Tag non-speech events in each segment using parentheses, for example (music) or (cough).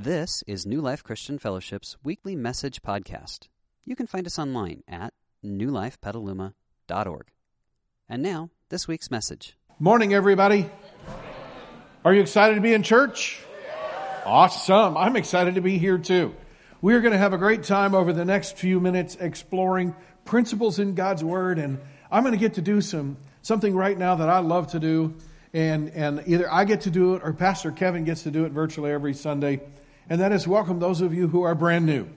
This is New Life Christian Fellowship's weekly message podcast. You can find us online at newlifepetaluma.org. And now, this week's message. Morning, everybody. Are you excited to be in church? Awesome. I'm excited to be here too. We're going to have a great time over the next few minutes exploring principles in God's Word, and I'm going to get to do some something right now that I love to do, and and either I get to do it or Pastor Kevin gets to do it virtually every Sunday and that is welcome those of you who are brand new.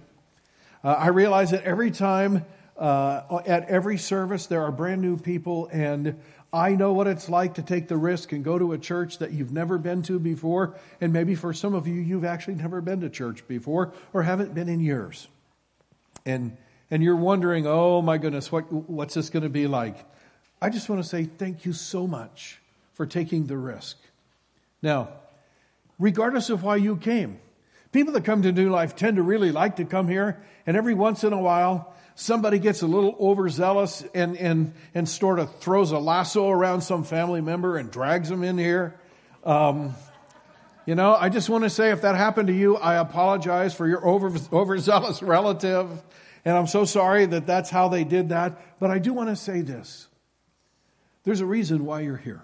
Uh, I realize that every time, uh, at every service, there are brand new people, and I know what it's like to take the risk and go to a church that you've never been to before, and maybe for some of you, you've actually never been to church before or haven't been in years. And, and you're wondering, oh my goodness, what, what's this going to be like? I just want to say thank you so much for taking the risk. Now, regardless of why you came, People that come to New Life tend to really like to come here, and every once in a while, somebody gets a little overzealous and, and, and sort of throws a lasso around some family member and drags them in here. Um, you know, I just want to say if that happened to you, I apologize for your over, overzealous (laughs) relative. And I'm so sorry that that's how they did that. But I do want to say this there's a reason why you're here.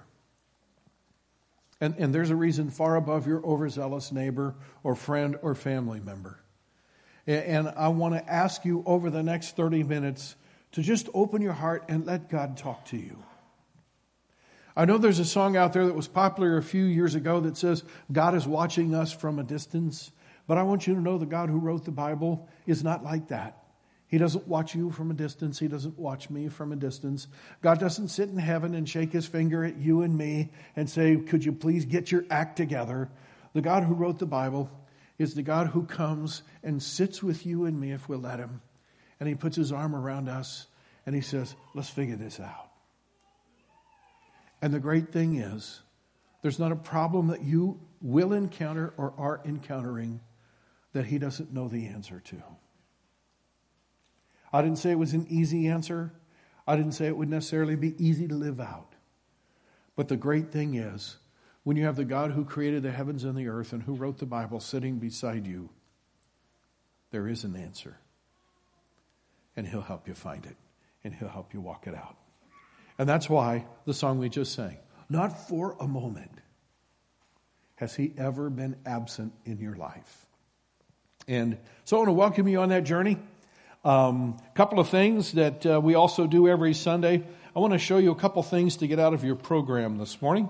And, and there's a reason far above your overzealous neighbor or friend or family member. And, and I want to ask you over the next 30 minutes to just open your heart and let God talk to you. I know there's a song out there that was popular a few years ago that says, God is watching us from a distance. But I want you to know the God who wrote the Bible is not like that. He doesn't watch you from a distance. He doesn't watch me from a distance. God doesn't sit in heaven and shake his finger at you and me and say, Could you please get your act together? The God who wrote the Bible is the God who comes and sits with you and me if we'll let him. And he puts his arm around us and he says, Let's figure this out. And the great thing is, there's not a problem that you will encounter or are encountering that he doesn't know the answer to. I didn't say it was an easy answer. I didn't say it would necessarily be easy to live out. But the great thing is, when you have the God who created the heavens and the earth and who wrote the Bible sitting beside you, there is an answer. And He'll help you find it, and He'll help you walk it out. And that's why the song we just sang, not for a moment has He ever been absent in your life. And so I want to welcome you on that journey. A um, couple of things that uh, we also do every Sunday. I want to show you a couple things to get out of your program this morning.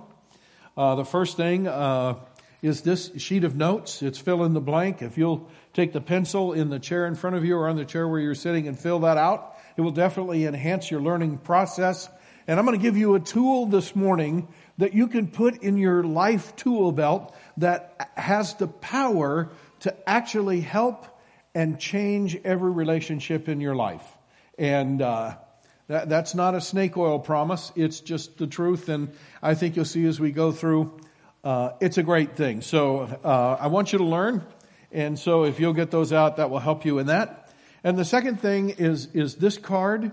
Uh, the first thing uh, is this sheet of notes. It's fill in the blank. If you'll take the pencil in the chair in front of you or on the chair where you're sitting and fill that out, it will definitely enhance your learning process. And I'm going to give you a tool this morning that you can put in your life tool belt that has the power to actually help and change every relationship in your life. And uh, that, that's not a snake oil promise. It's just the truth. And I think you'll see as we go through, uh, it's a great thing. So uh, I want you to learn. And so if you'll get those out, that will help you in that. And the second thing is, is this card.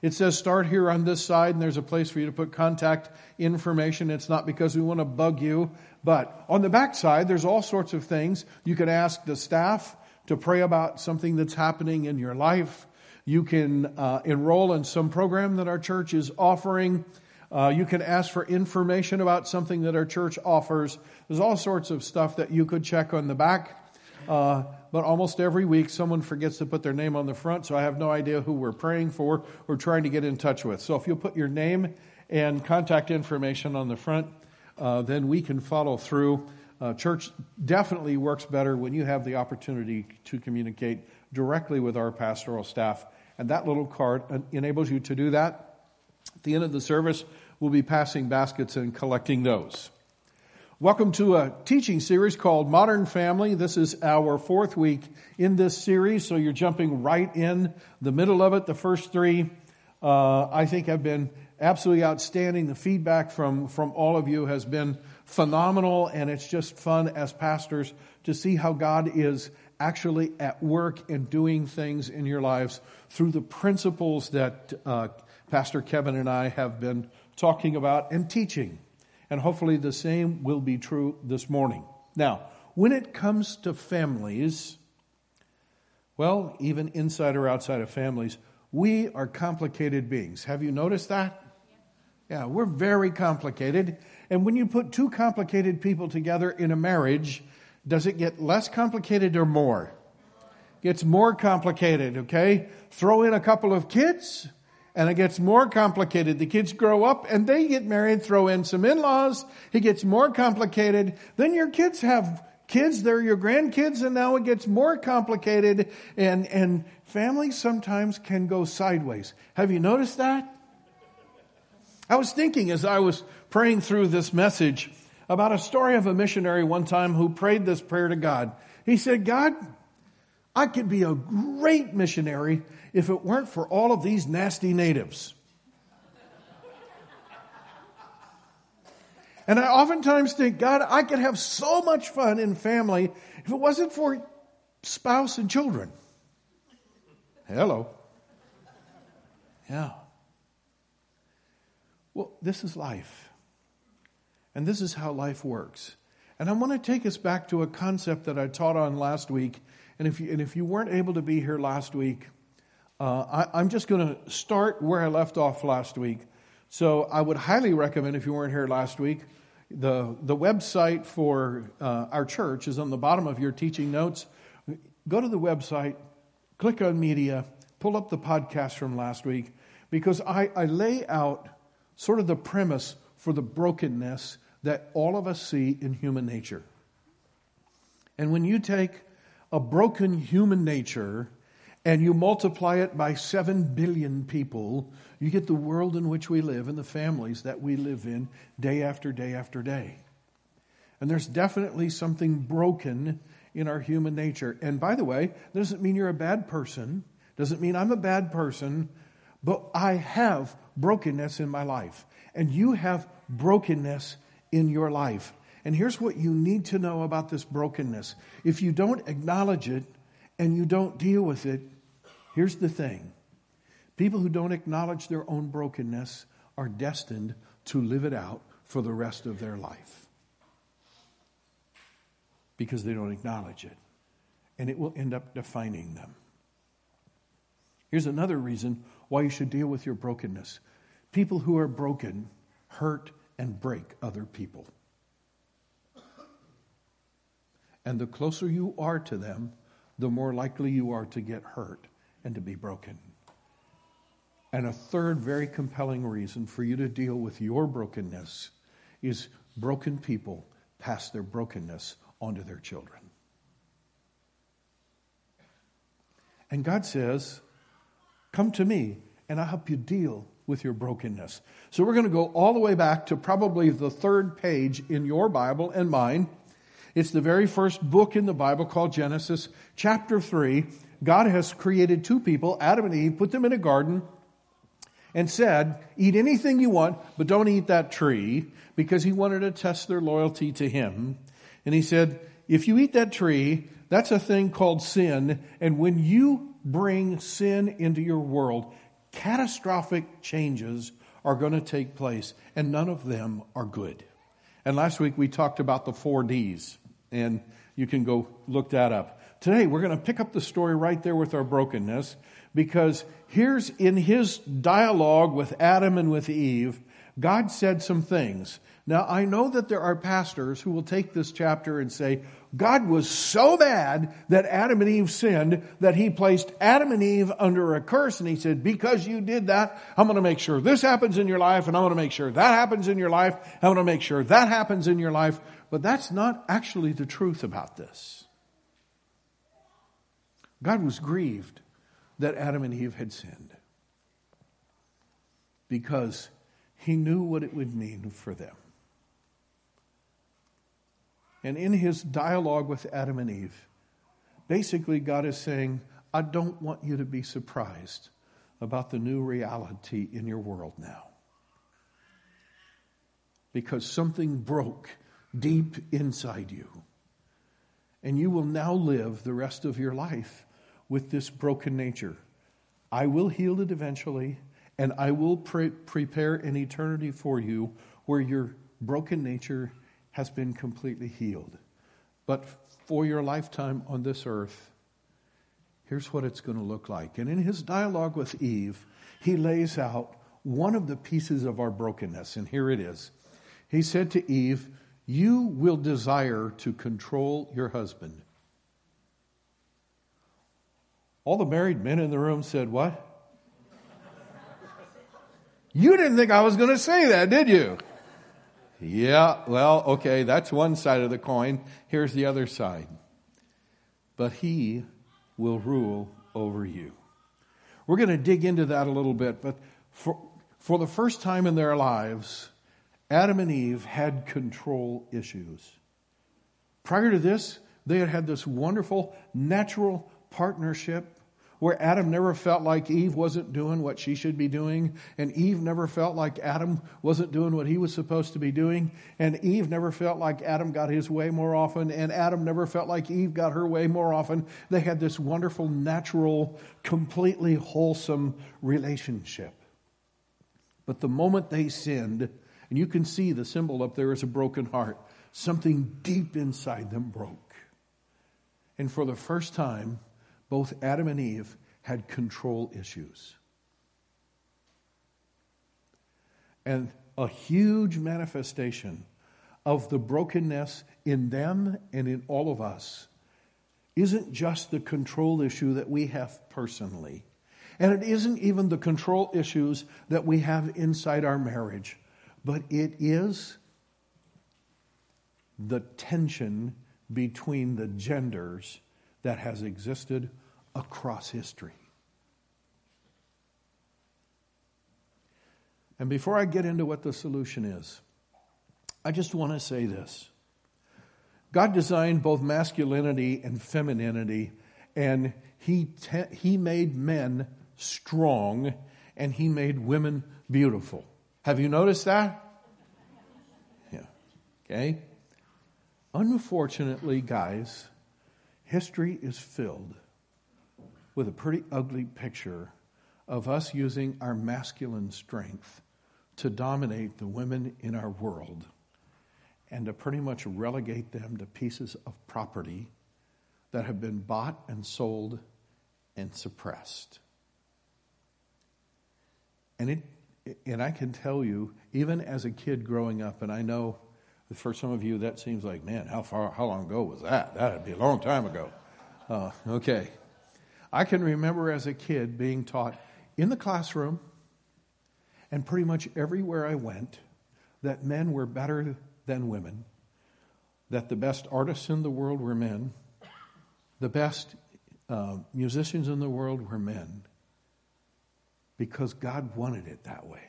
It says start here on this side, and there's a place for you to put contact information. It's not because we want to bug you, but on the back side, there's all sorts of things. You can ask the staff to pray about something that's happening in your life. You can uh, enroll in some program that our church is offering. Uh, you can ask for information about something that our church offers. There's all sorts of stuff that you could check on the back. Uh, but almost every week, someone forgets to put their name on the front, so I have no idea who we're praying for or trying to get in touch with. So if you'll put your name and contact information on the front, uh, then we can follow through uh, church definitely works better when you have the opportunity to communicate directly with our pastoral staff. And that little card enables you to do that. At the end of the service, we'll be passing baskets and collecting those. Welcome to a teaching series called Modern Family. This is our fourth week in this series, so you're jumping right in the middle of it. The first three, uh, I think, have been absolutely outstanding. The feedback from, from all of you has been phenomenal, and it's just fun as pastors to see how God is actually at work and doing things in your lives through the principles that uh, Pastor Kevin and I have been talking about and teaching. And hopefully the same will be true this morning. Now, when it comes to families, well, even inside or outside of families, we are complicated beings. Have you noticed that? Yeah, we're very complicated. And when you put two complicated people together in a marriage, does it get less complicated or more? Gets more complicated, okay? Throw in a couple of kids, and it gets more complicated. The kids grow up and they get married, throw in some in-laws, it gets more complicated. Then your kids have kids, they're your grandkids, and now it gets more complicated, and, and families sometimes can go sideways. Have you noticed that? I was thinking as I was praying through this message about a story of a missionary one time who prayed this prayer to God. He said, God, I could be a great missionary if it weren't for all of these nasty natives. And I oftentimes think, God, I could have so much fun in family if it wasn't for spouse and children. Hello. Yeah. Well, this is life. And this is how life works. And I want to take us back to a concept that I taught on last week. And if you, and if you weren't able to be here last week, uh, I, I'm just going to start where I left off last week. So I would highly recommend, if you weren't here last week, the, the website for uh, our church is on the bottom of your teaching notes. Go to the website, click on media, pull up the podcast from last week, because I, I lay out sort of the premise for the brokenness that all of us see in human nature. And when you take a broken human nature and you multiply it by 7 billion people, you get the world in which we live and the families that we live in day after day after day. And there's definitely something broken in our human nature. And by the way, doesn't mean you're a bad person, doesn't mean I'm a bad person, but I have brokenness in my life. And you have brokenness in your life. And here's what you need to know about this brokenness. If you don't acknowledge it and you don't deal with it, Here's the thing people who don't acknowledge their own brokenness are destined to live it out for the rest of their life because they don't acknowledge it. And it will end up defining them. Here's another reason why you should deal with your brokenness people who are broken hurt and break other people. And the closer you are to them, the more likely you are to get hurt and to be broken. And a third very compelling reason for you to deal with your brokenness is broken people pass their brokenness onto their children. And God says, Come to me, and I'll help you deal with your brokenness. So we're going to go all the way back to probably the third page in your Bible and mine. It's the very first book in the Bible called Genesis, chapter 3, God has created two people, Adam and Eve, put them in a garden, and said, Eat anything you want, but don't eat that tree, because he wanted to test their loyalty to him. And he said, If you eat that tree, that's a thing called sin, and when you bring sin into your world, catastrophic changes are going to take place, and none of them are good. And last week we talked about the four D's, and you can go look that up. Today, we're going to pick up the story right there with our brokenness because here's in his dialogue with Adam and with Eve, God said some things. Now, I know that there are pastors who will take this chapter and say, God was so bad that Adam and Eve sinned that he placed Adam and Eve under a curse. And he said, Because you did that, I'm going to make sure this happens in your life, and I'm going to make sure that happens in your life. I'm going to make sure that happens in your life. But that's not actually the truth about this. God was grieved that Adam and Eve had sinned because he knew what it would mean for them. And in his dialogue with Adam and Eve, basically God is saying, I don't want you to be surprised about the new reality in your world now. Because something broke deep inside you. And you will now live the rest of your life with this broken nature. I will heal it eventually, and I will pre- prepare an eternity for you where your broken nature has been completely healed. But for your lifetime on this earth, here's what it's going to look like. And in his dialogue with Eve, he lays out one of the pieces of our brokenness, and here it is. He said to Eve, You will desire to control your husband. All the married men in the room said, What? (laughs) You didn't think I was going to say that, did you? Yeah, well, okay, that's one side of the coin. Here's the other side. But he will rule over you. We're going to dig into that a little bit, but for, for the first time in their lives, Adam and Eve had control issues. Prior to this, they had had this wonderful natural partnership where Adam never felt like Eve wasn't doing what she should be doing, and Eve never felt like Adam wasn't doing what he was supposed to be doing, and Eve never felt like Adam got his way more often, and Adam never felt like Eve got her way more often. They had this wonderful, natural, completely wholesome relationship. But the moment they sinned, and you can see the symbol up there is a broken heart, something deep inside them broke. And for the first time, both Adam and Eve had control issues. And a huge manifestation of the brokenness in them and in all of us isn't just the control issue that we have personally. And it isn't even the control issues that we have inside our marriage, but it is the tension between the genders that has existed across history. And before I get into what the solution is, I just want to say this. God designed both masculinity and femininity, and he, te- he made men strong, and He made women beautiful. Have you noticed that? Yeah. Okay? Unfortunately, guys, history is filled with a pretty ugly picture of us using our masculine strength to dominate the women in our world and to pretty much relegate them to pieces of property that have been bought and sold and suppressed. And it and I can tell you, even as a kid growing up, and I know for some of you that seems like, man, how far, how long ago was that? That'd be a long time ago. Uh, okay, I can remember as a kid being taught in the classroom, and pretty much everywhere I went, that men were better than women, that the best artists in the world were men, the best uh, musicians in the world were men because God wanted it that way.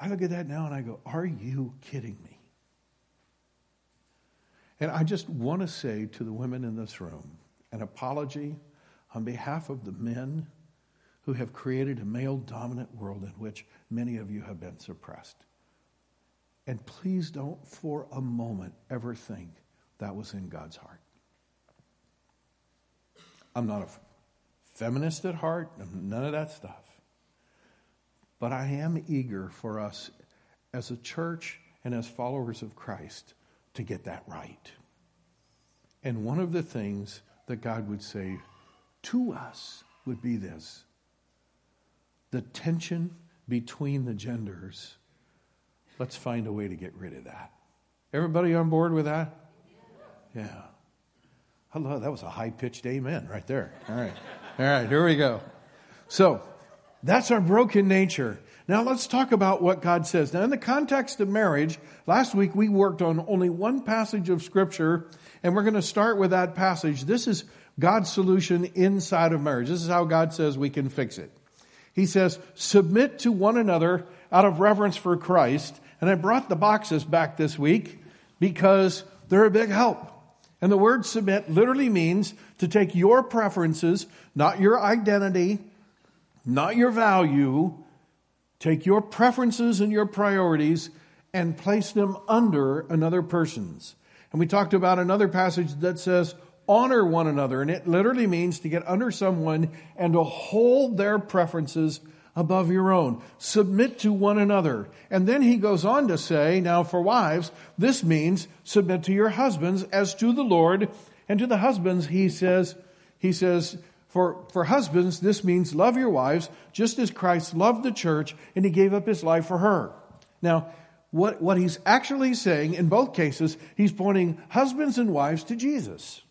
I look at that now and I go, Are you kidding me? And I just want to say to the women in this room an apology on behalf of the men who have created a male dominant world in which many of you have been suppressed. And please don't for a moment ever think that was in God's heart. I'm not a feminist at heart, none of that stuff. But I am eager for us as a church and as followers of Christ to get that right. And one of the things that God would say to us would be this the tension between the genders. Let's find a way to get rid of that. Everybody on board with that? Yeah. Hello, that was a high pitched amen right there. All right. All right, here we go. So, that's our broken nature. Now let's talk about what God says. Now in the context of marriage, last week we worked on only one passage of scripture and we're going to start with that passage. This is God's solution inside of marriage. This is how God says we can fix it. He says, submit to one another out of reverence for Christ. And I brought the boxes back this week because they're a big help. And the word submit literally means to take your preferences, not your identity, not your value, take your preferences and your priorities and place them under another person's. And we talked about another passage that says, honor one another. And it literally means to get under someone and to hold their preferences above your own. Submit to one another. And then he goes on to say, now for wives, this means submit to your husbands as to the Lord. And to the husbands, he says, he says, for, for husbands, this means love your wives just as Christ loved the church and he gave up his life for her. Now, what, what he's actually saying in both cases, he's pointing husbands and wives to Jesus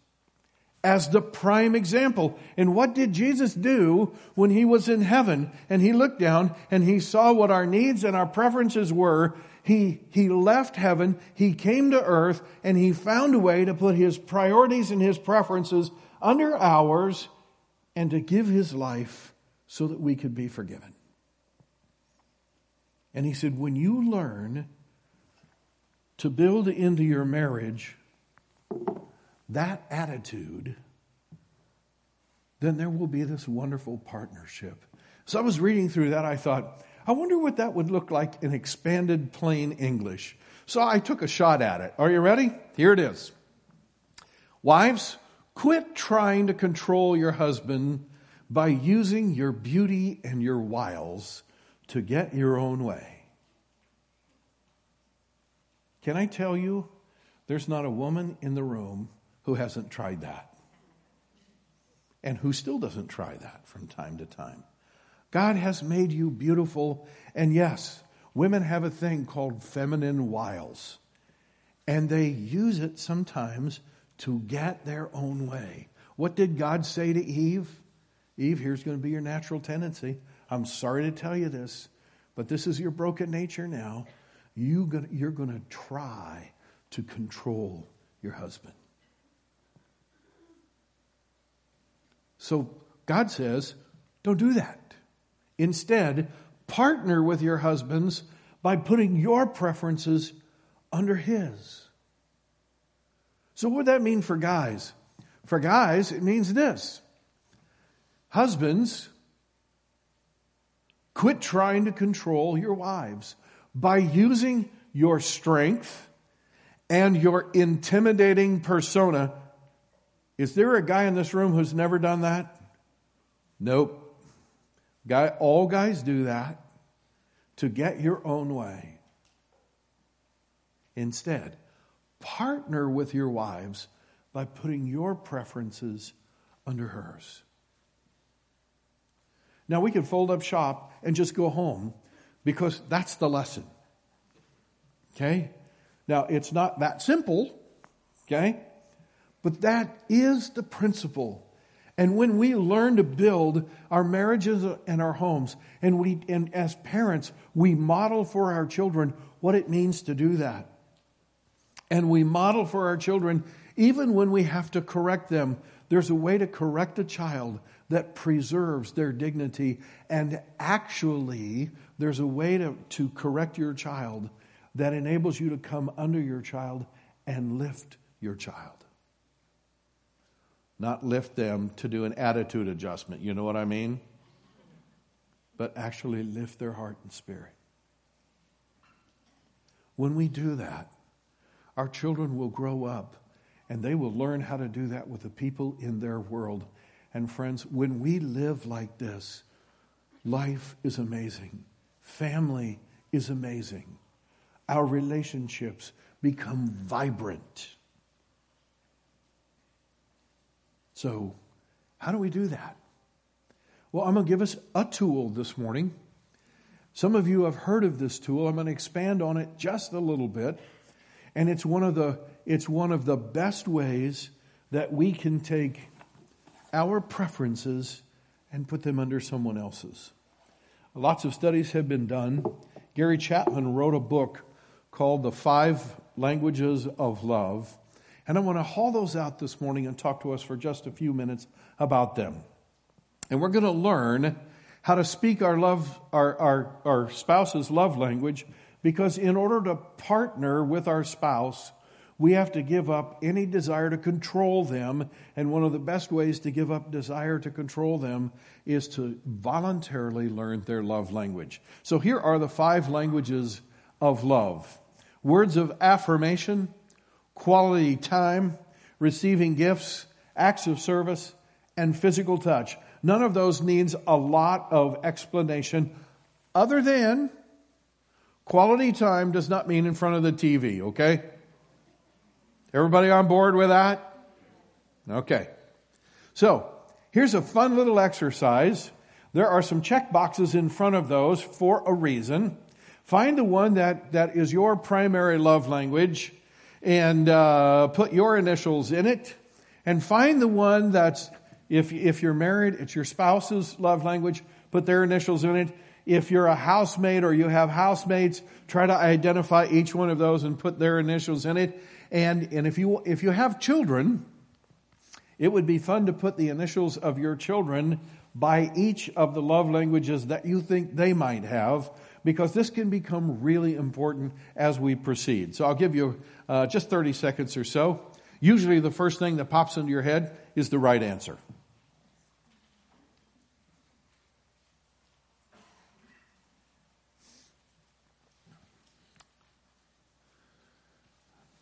as the prime example. And what did Jesus do when he was in heaven and he looked down and he saw what our needs and our preferences were? He, he left heaven, he came to earth, and he found a way to put his priorities and his preferences under ours and to give his life so that we could be forgiven. And he said, when you learn to build into your marriage that attitude, then there will be this wonderful partnership. So I was reading through that, I thought, I wonder what that would look like in expanded plain English. So I took a shot at it. Are you ready? Here it is. Wives, quit trying to control your husband by using your beauty and your wiles to get your own way. Can I tell you, there's not a woman in the room who hasn't tried that and who still doesn't try that from time to time. God has made you beautiful, and yes, women have a thing called feminine wiles, and they use it sometimes to get their own way. What did God say to Eve? Eve, here's going to be your natural tendency. I'm sorry to tell you this, but this is your broken nature now. You you're going to try to control your husband. So God says, don't do that. Instead, partner with your husbands by putting your preferences under his. So, what would that mean for guys? For guys, it means this Husbands, quit trying to control your wives by using your strength and your intimidating persona is there a guy in this room who's never done that? Nope. Guy, all guys do that to get your own way. Instead, partner with your wives by putting your preferences under hers. Now, we can fold up shop and just go home because that's the lesson. Okay? Now, it's not that simple. Okay? But that is the principle. And when we learn to build our marriages and our homes, and we, and as parents, we model for our children what it means to do that. And we model for our children, even when we have to correct them, there's a way to correct a child that preserves their dignity. And actually, there's a way to, to correct your child that enables you to come under your child and lift your child not lift them to do an attitude adjustment. You know what I mean? But actually lift their heart and spirit. When we do that, our children will grow up and they will learn how to do that with the people in their world. And friends, when we live like this, life is amazing. Family is amazing. Our relationships become vibrant. So, how do we do that? Well, I'm going to give us a tool this morning. Some of you have heard of this tool. I'm going to expand on it just a little bit. And it's one of the, it's one of the best ways that we can take our preferences and put them under someone else's. Lots of studies have been done. Gary Chapman wrote a book called The Five Languages of Love. And I want to haul those out this morning and talk to us for just a few minutes about them. And we're going to learn how to speak our love, our, our, our spouse's love language, because in order to partner with our spouse, we have to give up any desire to control them. And one of the best ways to give up desire to control them is to voluntarily learn their love language. So here are the five languages of love words of affirmation, quality time, receiving gifts, acts of service, and physical touch. None of those needs a lot of explanation other than quality time does not mean in front of the TV, okay? Everybody on board with that? Okay. So, here's a fun little exercise. There are some check boxes in front of those for a reason. Find the one that, that is your primary love language and uh, put your initials in it. And find the one that's, if, if you're married, it's your spouse's love language, put their initials in it. If you're a housemate or you have housemates, try to identify each one of those and put their initials in it. And, and if you, if you have children, it would be fun to put the initials of your children by each of the love languages that you think they might have, because this can become really important as we proceed. So I'll give you uh, just 30 seconds or so. Usually the first thing that pops into your head is the right answer.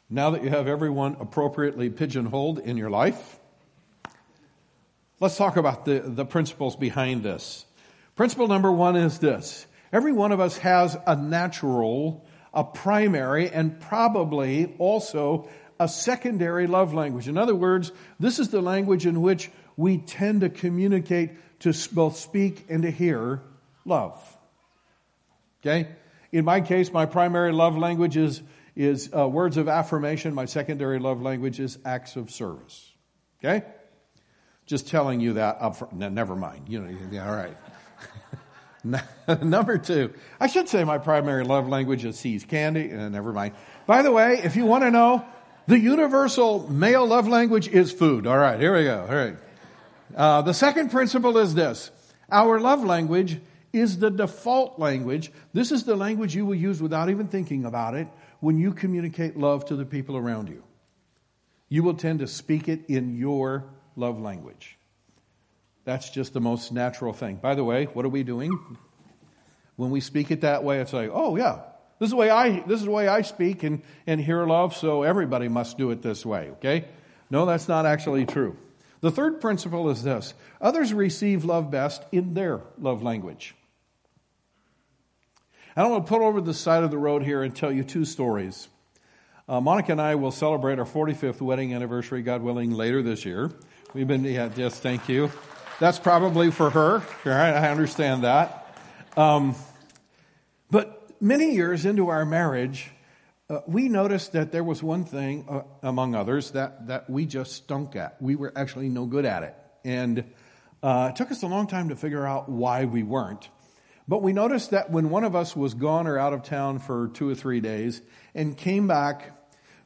Now that you have everyone appropriately pigeonholed in your life, let's talk about the, the principles behind this. Principle number one is this. Every one of us has a natural, a primary, and probably also a secondary love language. In other words, this is the language in which we tend to communicate to both speak and to hear love. Okay? In my case, my primary love language is is uh, words of affirmation. My secondary love language is acts of service. Okay? Just telling you that up front. No, never mind. You know, yeah, all right. (laughs) Number two, I should say my primary love language is See's Candy. Uh, never mind. By the way, if you want to know, the universal male love language is food. All right, here we go. All right. Uh, the second principle is this: our love language is the default language. This is the language you will use without even thinking about it when you communicate love to the people around you. You will tend to speak it in your love language. That's just the most natural thing. By the way, what are we doing? When we speak it that way, it's like, oh yeah, this is the way I this is the way I speak and, and hear love, so everybody must do it this way, okay? No, that's not actually true. The third principle is this others receive love best in their love language. I want to pull over the side of the road here and tell you two stories. Uh, Monica and I will celebrate our 45th wedding anniversary, God willing, later this year. We've been, yeah, yes, thank you. That's probably for her. All right, I understand that. Um, but many years into our marriage, uh, we noticed that there was one thing, uh, among others, that, that we just stunk at. We were actually no good at it. And uh, it took us a long time to figure out why we weren't. But we noticed that when one of us was gone or out of town for two or three days and came back,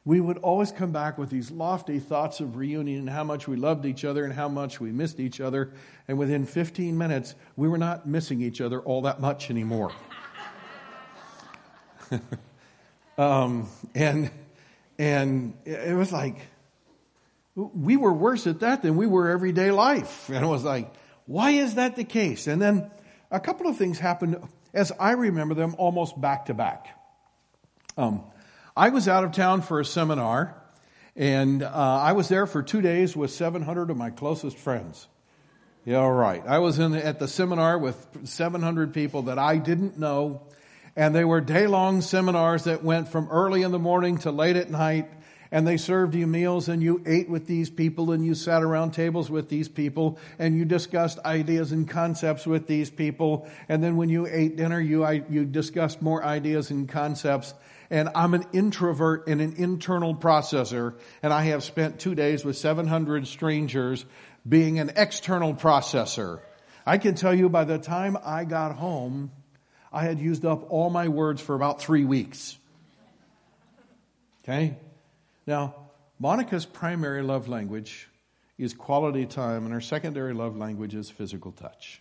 we would always come back with these lofty thoughts of reunion and how much we loved each other and how much we missed each other. And within 15 minutes, we were not missing each other all that much anymore. (laughs) um, and, and it was like, we were worse at that than we were everyday life. And it was like, why is that the case? And then a couple of things happened, as I remember them, almost back to back. Um, I was out of town for a seminar, and uh, I was there for two days with 700 of my closest friends. Yeah, right. I was in at the seminar with 700 people that I didn't know, and they were day long seminars that went from early in the morning to late at night and they served you meals and you ate with these people and you sat around tables with these people and you discussed ideas and concepts with these people. And then when you ate dinner, you, you discussed more ideas and concepts. And I'm an introvert and an internal processor. And I have spent two days with 700 strangers being an external processor. I can tell you by the time I got home, I had used up all my words for about three weeks. Okay? Now, Monica's primary love language is quality time, and her secondary love language is physical touch.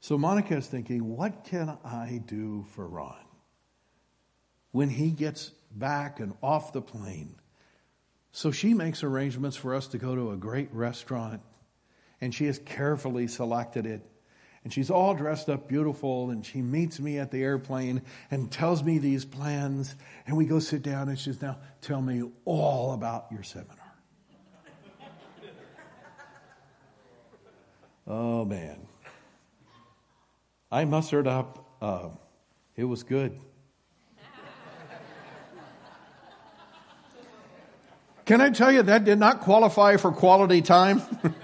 So Monica is thinking, what can I do for Ron when he gets back and off the plane? So she makes arrangements for us to go to a great restaurant, and she has carefully selected it and she's all dressed up beautiful and she meets me at the airplane and tells me these plans and we go sit down and she says now tell me all about your seminar Oh, man. I mustered up, uh, it was good. Can I tell you that did not qualify for quality time? (laughs)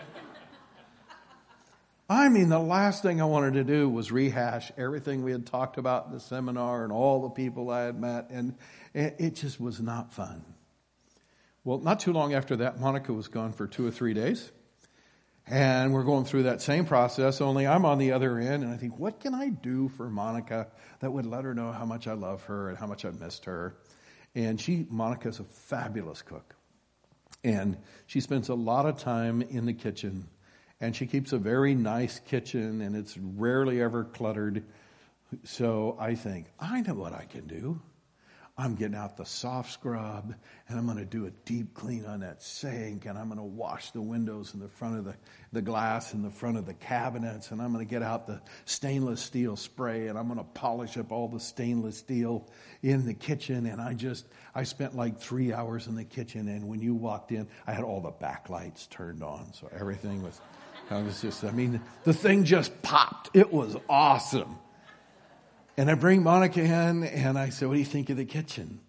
I mean, the last thing I wanted to do was rehash everything we had talked about in the seminar and all the people I had met, and it just was not fun. Well, not too long after that, Monica was gone for two or three days. And we're going through that same process, only I'm on the other end, and I think, what can I do for Monica that would let her know how much I love her and how much I've missed her? And she, Monica's a fabulous cook. And she spends a lot of time in the kitchen and she keeps a very nice kitchen and it's rarely ever cluttered. So I think, I know what I can do. I'm getting out the soft scrub and I'm going to do a deep clean on that sink and I'm going to wash the windows in the front of the, the glass in the front of the cabinets and I'm going to get out the stainless steel spray and I'm going to polish up all the stainless steel in the kitchen. And I just, I spent like three hours in the kitchen and when you walked in, I had all the backlights turned on. So everything was I was just, I mean, the thing just popped. It was awesome. And I bring Monica in and I say, What do you think of the kitchen?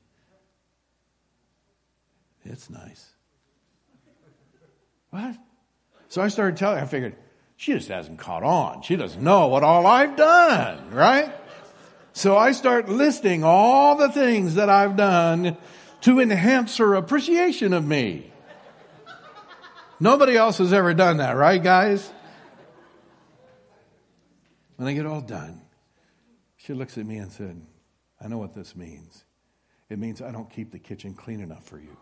It's nice. What? So I started telling her, I figured, she just hasn't caught on. She doesn't know what all I've done, right? So I start listing all the things that I've done to enhance her appreciation of me. Nobody else has ever done that, right, guys? When I get all done, she looks at me and said, I know what this means. It means I don't keep the kitchen clean enough for you.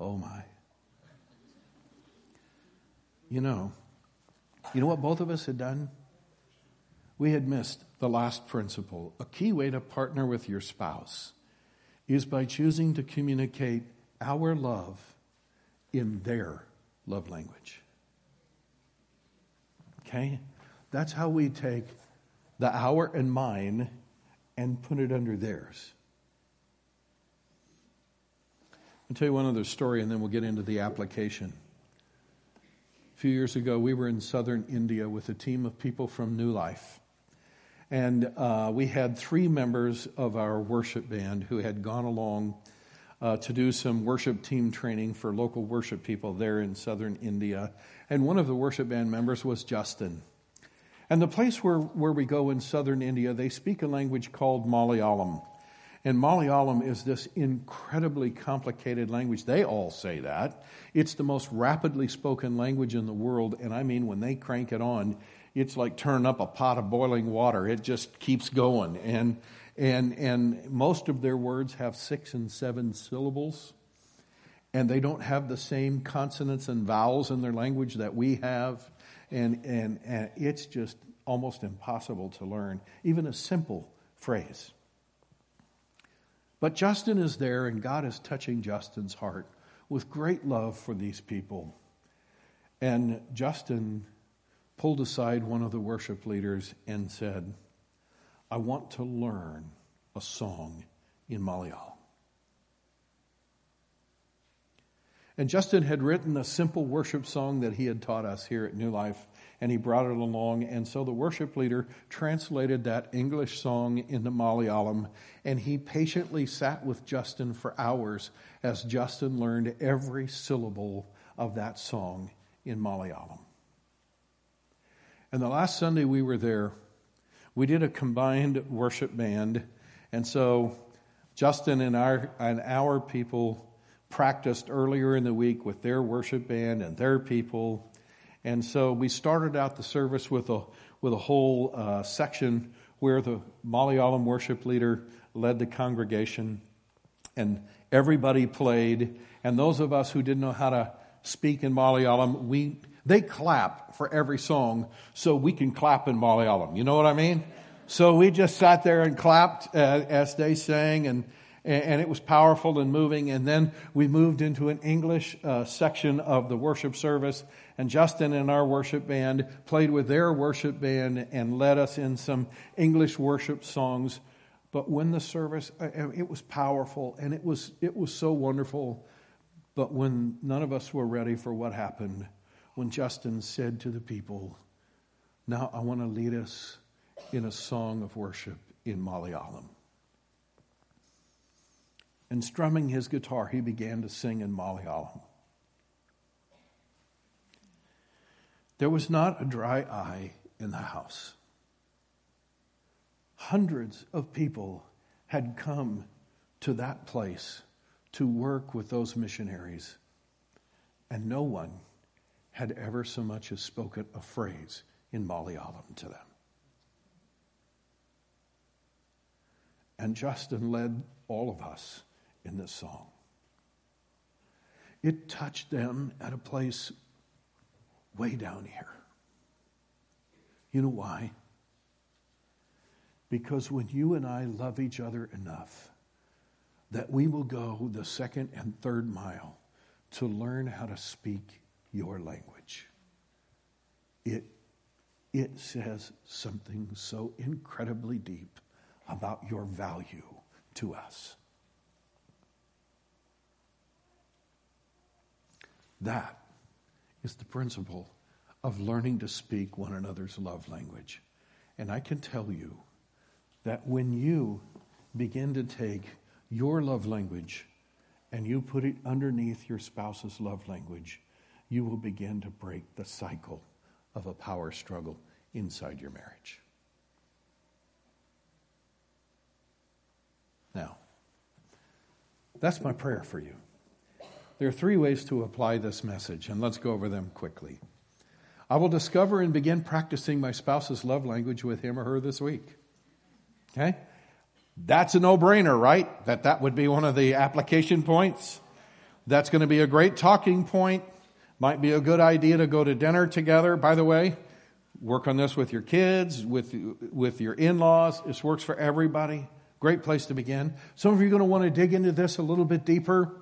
Oh my. You know, you know what both of us had done? We had missed the last principle. A key way to partner with your spouse is by choosing to communicate our love in their love language. Okay? That's how we take the our and mine and put it under theirs. I'll tell you one other story and then we'll get into the application. A few years ago, we were in southern India with a team of people from New Life. And uh, we had three members of our worship band who had gone along uh, to do some worship team training for local worship people there in southern India. And one of the worship band members was Justin. And the place where, where we go in southern India, they speak a language called Malayalam. And Malayalam is this incredibly complicated language. They all say that. It's the most rapidly spoken language in the world. And I mean, when they crank it on, it's like turning up a pot of boiling water. It just keeps going. And and, and most of their words have six and seven syllables. And they don't have the same consonants and vowels in their language that we have. And, and, and it's just almost impossible to learn, even a simple phrase. But Justin is there, and God is touching Justin's heart with great love for these people. And Justin pulled aside one of the worship leaders and said, I want to learn a song in Malayalam. And Justin had written a simple worship song that he had taught us here at New Life, and he brought it along. And so the worship leader translated that English song into Malayalam, and he patiently sat with Justin for hours as Justin learned every syllable of that song in Malayalam. And the last Sunday we were there, we did a combined worship band. And so Justin and our, and our people practiced earlier in the week with their worship band and their people. And so we started out the service with a, with a whole uh, section where the Malayalam worship leader led the congregation and everybody played. And those of us who didn't know how to speak in Malayalam, we they clap for every song so we can clap in Malayalam. You know what I mean? So we just sat there and clapped uh, as they sang and and it was powerful and moving. And then we moved into an English uh, section of the worship service, and Justin and our worship band played with their worship band and led us in some English worship songs. But when the service, uh, uh, it was powerful and it was it was so wonderful. But when none of us were ready for what happened, when Justin said to the people, Now I want to lead us in a song of worship in Malayalam. And strumming his guitar, he began to sing in Malayalam. There was not a dry eye in the house. Hundreds of people had come to that place to work with those missionaries, and no one had ever so much as spoken a phrase in Malayalam to them. And Justin led all of us in this song. It touched them at a place way down here. You know why? Because when you and I love each other enough that we will go the second and third mile to learn how to speak your language, it, it says something so incredibly deep about your value to us. That is the principle of learning to speak one another's love language. And I can tell you that when you begin to take your love language and you put it underneath your spouse's love language, you will begin to break the cycle of a power struggle inside your marriage. Now, that's my prayer for you. There are three ways to apply this message, and let's go over them quickly. I will discover and begin practicing my spouse's love language with him or her this week. Okay? That's a no-brainer, right? That that would be one of the application points. That's going to be a great talking point. Might be a good idea to go to dinner together, by the way. Work on this with your kids, with, with your in-laws. This works for everybody. Great place to begin. Some of you are going to want to dig into this a little bit deeper.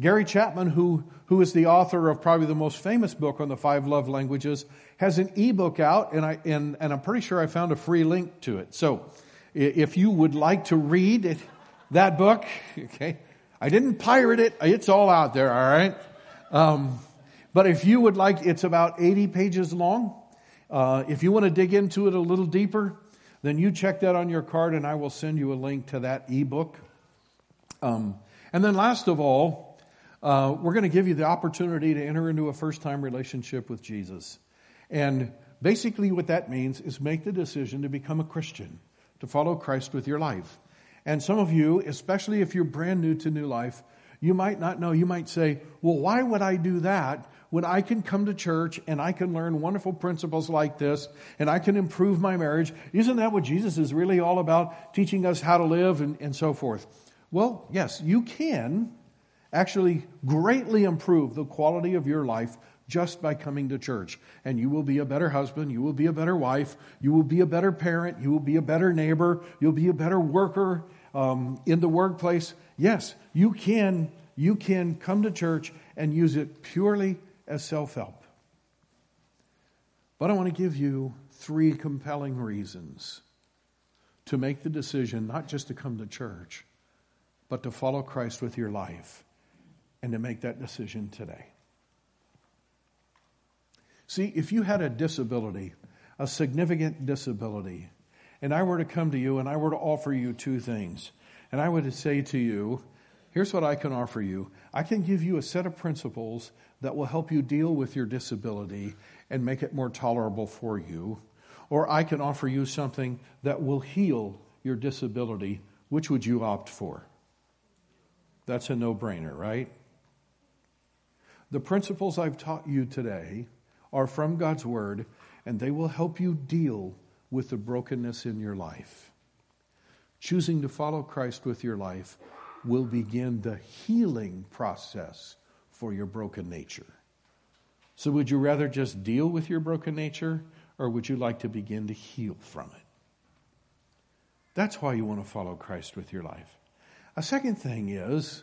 Gary Chapman, who, who is the author of probably the most famous book on the five love languages, has an ebook out, and, I, and, and I'm pretty sure I found a free link to it. So if you would like to read it, that book, (laughs) okay, I didn't pirate it, it's all out there, all right? Um, but if you would like, it's about 80 pages long. Uh, if you want to dig into it a little deeper, then you check that on your card and I will send you a link to that ebook. Um, and then last of all, uh, we're going to give you the opportunity to enter into a first time relationship with Jesus. And basically, what that means is make the decision to become a Christian, to follow Christ with your life. And some of you, especially if you're brand new to new life, you might not know. You might say, well, why would I do that when I can come to church and I can learn wonderful principles like this and I can improve my marriage? Isn't that what Jesus is really all about? Teaching us how to live and, and so forth. Well, yes, you can actually greatly improve the quality of your life just by coming to church. And you will be a better husband, you will be a better wife, you will be a better parent, you will be a better neighbor, you'll be a better worker um, in the workplace. Yes, you can, you can come to church and use it purely as self help. But I want to give you three compelling reasons to make the decision not just to come to church, but to follow Christ with your life and to make that decision today. See, if you had a disability, a significant disability, and I were to come to you and I were to offer you two things, and I would say to you, here's what I can offer you. I can give you a set of principles that will help you deal with your disability and make it more tolerable for you. Or I can offer you something that will heal your disability. Which would you opt for? That's a no brainer, right? The principles I've taught you today are from God's Word, and they will help you deal with the brokenness in your life. Choosing to follow Christ with your life will begin the healing process for your broken nature. So, would you rather just deal with your broken nature, or would you like to begin to heal from it? That's why you want to follow Christ with your life. A second thing is,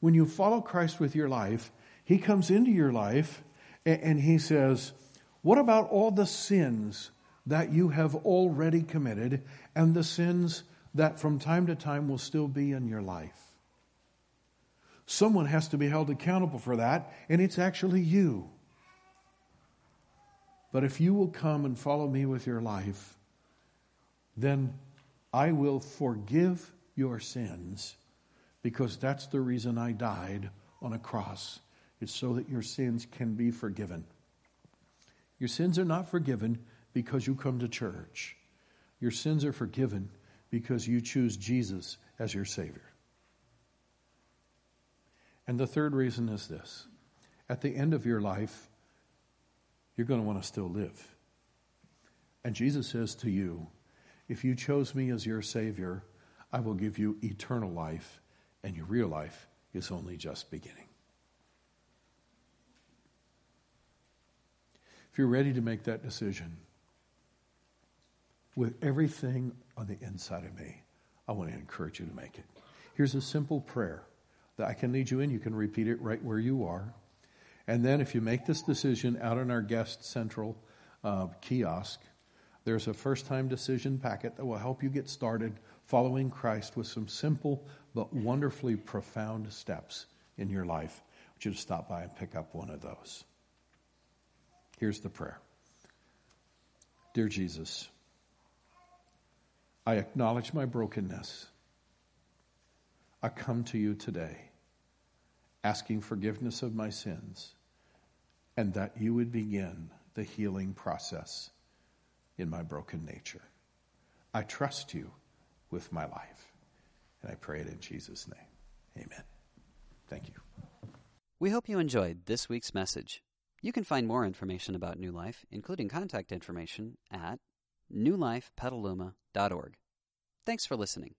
when you follow Christ with your life, he comes into your life and he says, What about all the sins that you have already committed and the sins that from time to time will still be in your life? Someone has to be held accountable for that, and it's actually you. But if you will come and follow me with your life, then I will forgive your sins because that's the reason I died on a cross. It's so that your sins can be forgiven. Your sins are not forgiven because you come to church. Your sins are forgiven because you choose Jesus as your Savior. And the third reason is this at the end of your life, you're going to want to still live. And Jesus says to you, if you chose me as your Savior, I will give you eternal life, and your real life is only just beginning. If you're ready to make that decision, with everything on the inside of me, I want to encourage you to make it. Here's a simple prayer that I can lead you in. You can repeat it right where you are. And then, if you make this decision out in our guest central uh, kiosk, there's a first time decision packet that will help you get started following Christ with some simple but wonderfully profound steps in your life. I want you to stop by and pick up one of those. Here's the prayer Dear Jesus, I acknowledge my brokenness. I come to you today asking forgiveness of my sins and that you would begin the healing process in my broken nature. I trust you with my life. And I pray it in Jesus' name. Amen. Thank you. We hope you enjoyed this week's message. You can find more information about New Life, including contact information, at newlifepetaluma.org. Thanks for listening.